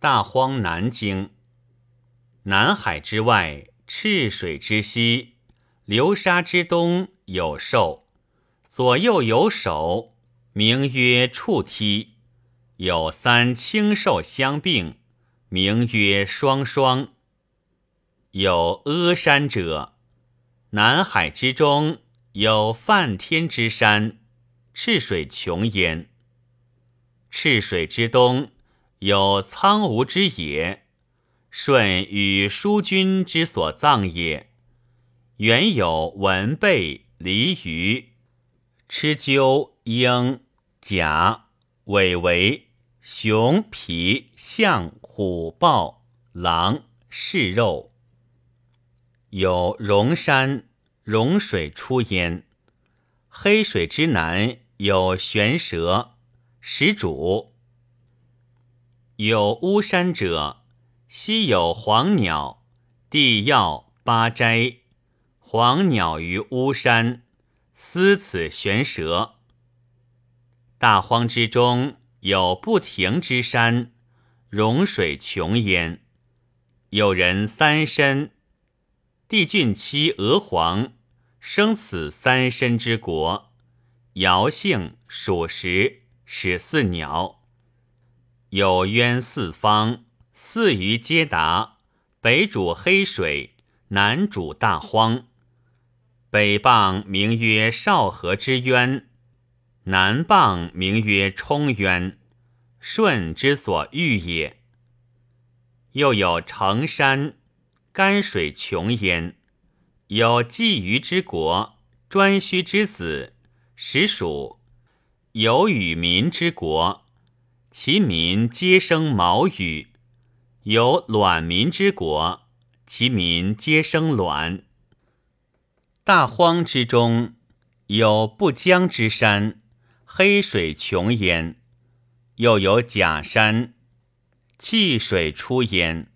大荒南经。南海之外，赤水之西，流沙之东，有兽，左右有手，名曰触梯。有三青兽相并，名曰双双。有阿山者，南海之中有梵天之山，赤水穷焉。赤水之东有苍梧之野。舜与叔君之所葬也。原有文贝、鲤鱼、蚩鸠、鹰、甲、尾为、熊、皮、象、虎、豹、狼、是肉。有荣山，荣水出焉。黑水之南有玄蛇，始主。有巫山者。西有黄鸟，地要八斋。黄鸟于巫山，思此玄蛇。大荒之中有不停之山，融水穷焉。有人三身，帝俊妻娥皇，生此三身之国。尧姓属实，始四鸟。有渊四方。四余皆达，北主黑水，南主大荒。北傍名曰少河之渊，南傍名曰冲渊，舜之所欲也。又有成山，干水穷焉。有鲫鱼之国，颛顼之子，实属有与民之国，其民皆生毛羽。有卵民之国，其民皆生卵。大荒之中有不江之山，黑水穷焉。又有假山，气水出焉。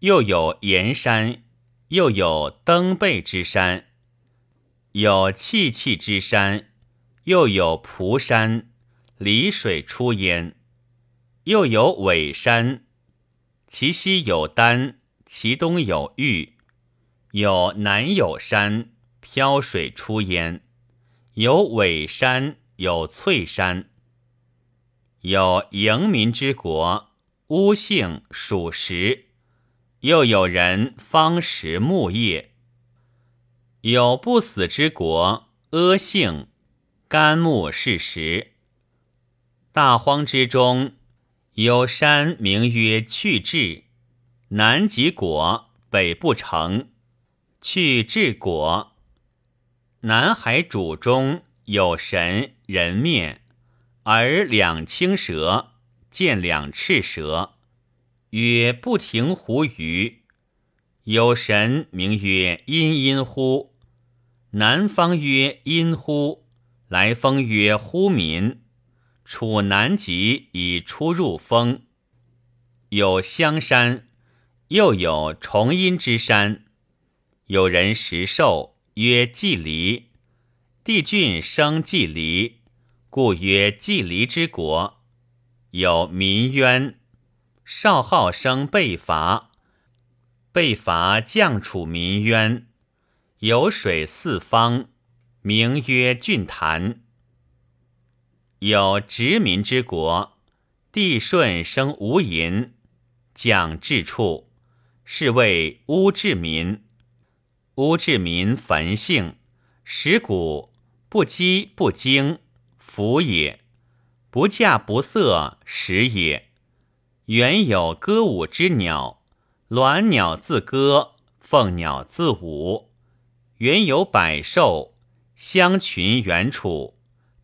又有岩山，又有登背之山。有气气之山，又有蒲山，离水出焉。又有尾山。其西有丹，其东有玉，有南有山，漂水出焉。有尾山，有翠山。有营民之国，乌姓属实。又有人方食木叶。有不死之国，阿姓，干木是实。大荒之中。有山名曰去至，南极果，北不成。去至果。南海主中有神人面，而两青蛇，见两赤蛇，曰不停胡鱼。有神名曰阴阴乎，南方曰阴乎，来风曰呼民。处南极以出入风，有香山，又有重阴之山。有人食兽，曰季离。帝俊生季离，故曰季离之国。有民渊，少昊生被伐，被伐降楚民渊。有水四方，名曰郡坛。有殖民之国，帝舜生无垠，讲治处，是谓乌治民。乌治民焚性，食谷不饥不惊，福也；不驾不色，食也。原有歌舞之鸟，鸾鸟自歌，凤鸟自舞。原有百兽，相群远处。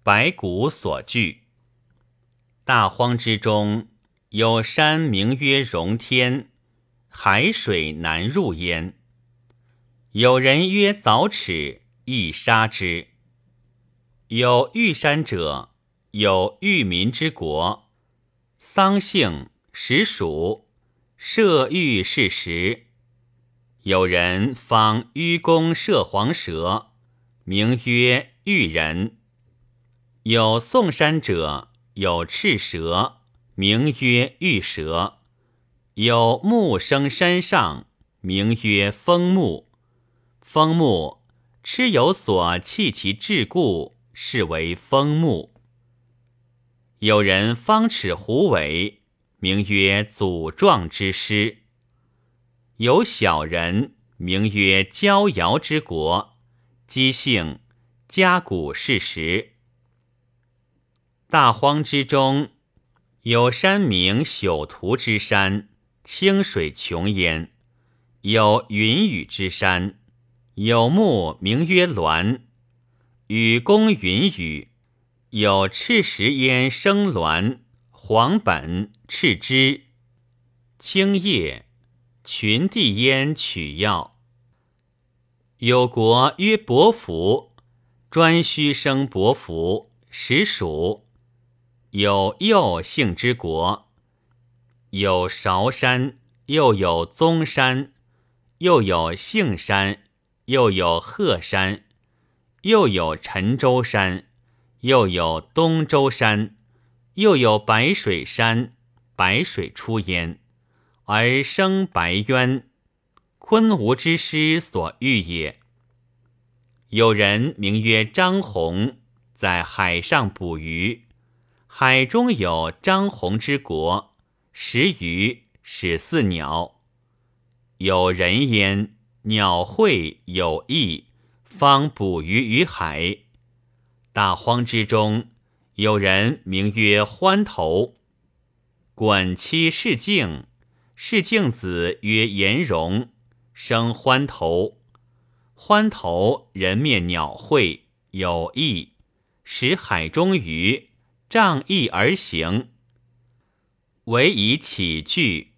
白骨所聚，大荒之中有山，名曰荣天，海水难入焉。有人曰凿齿，亦杀之。有玉山者，有玉民之国，桑姓，实属，射玉是实。有人方愚公射黄蛇，名曰玉人。有宋山者，有赤蛇，名曰玉蛇，有木生山上，名曰枫木。枫木蚩有所弃其志故，是为枫木。有人方尺虎尾，名曰祖壮之师。有小人，名曰骄尧之国，姬姓，家谷世时。大荒之中，有山名朽图之山，清水穷焉；有云雨之山。有木名曰鸾，与公云雨；有赤石焉生鸾，黄本赤之，青叶群地焉取药。有国曰伯服，专须生伯服，实属。有右姓之国，有韶山，又有宗山，又有杏山。又有鹤山，又有陈州山，又有东周山，又有白水山。白水出焉，而生白渊，昆吾之师所欲也。有人名曰张宏，在海上捕鱼，海中有张宏之国，食鱼，使似鸟。有人焉。鸟会有意，方捕鱼于海。大荒之中，有人名曰欢头。管妻是敬，是敬子曰颜容，生欢头。欢头人面鸟会有意，使海中鱼仗义而行，唯以起居，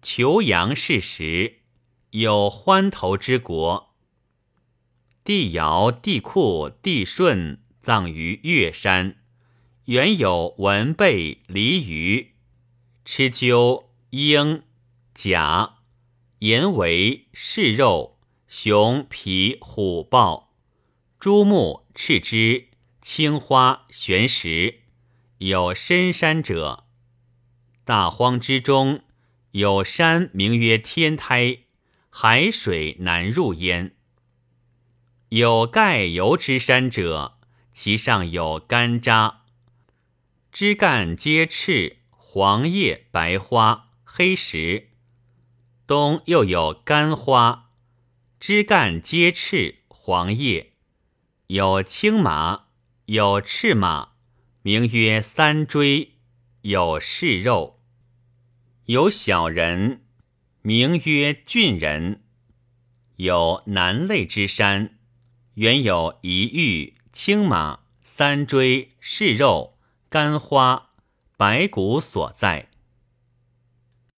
求阳事时。有欢头之国，帝尧、帝喾、帝舜葬于岳山。原有文贝、离鱼、蚩鸠、鹰、甲、岩为视肉、熊、皮、虎、豹、朱木、赤之、青花、玄石。有深山者，大荒之中有山，名曰天台。海水难入焉。有盖油之山者，其上有干渣，枝干皆赤，黄叶白花，黑石。东又有干花，枝干皆赤，黄叶。有青马，有赤马，名曰三锥，有是肉。有小人。名曰俊人，有南类之山，原有一玉、青马、三锥、是肉、干花、白骨所在。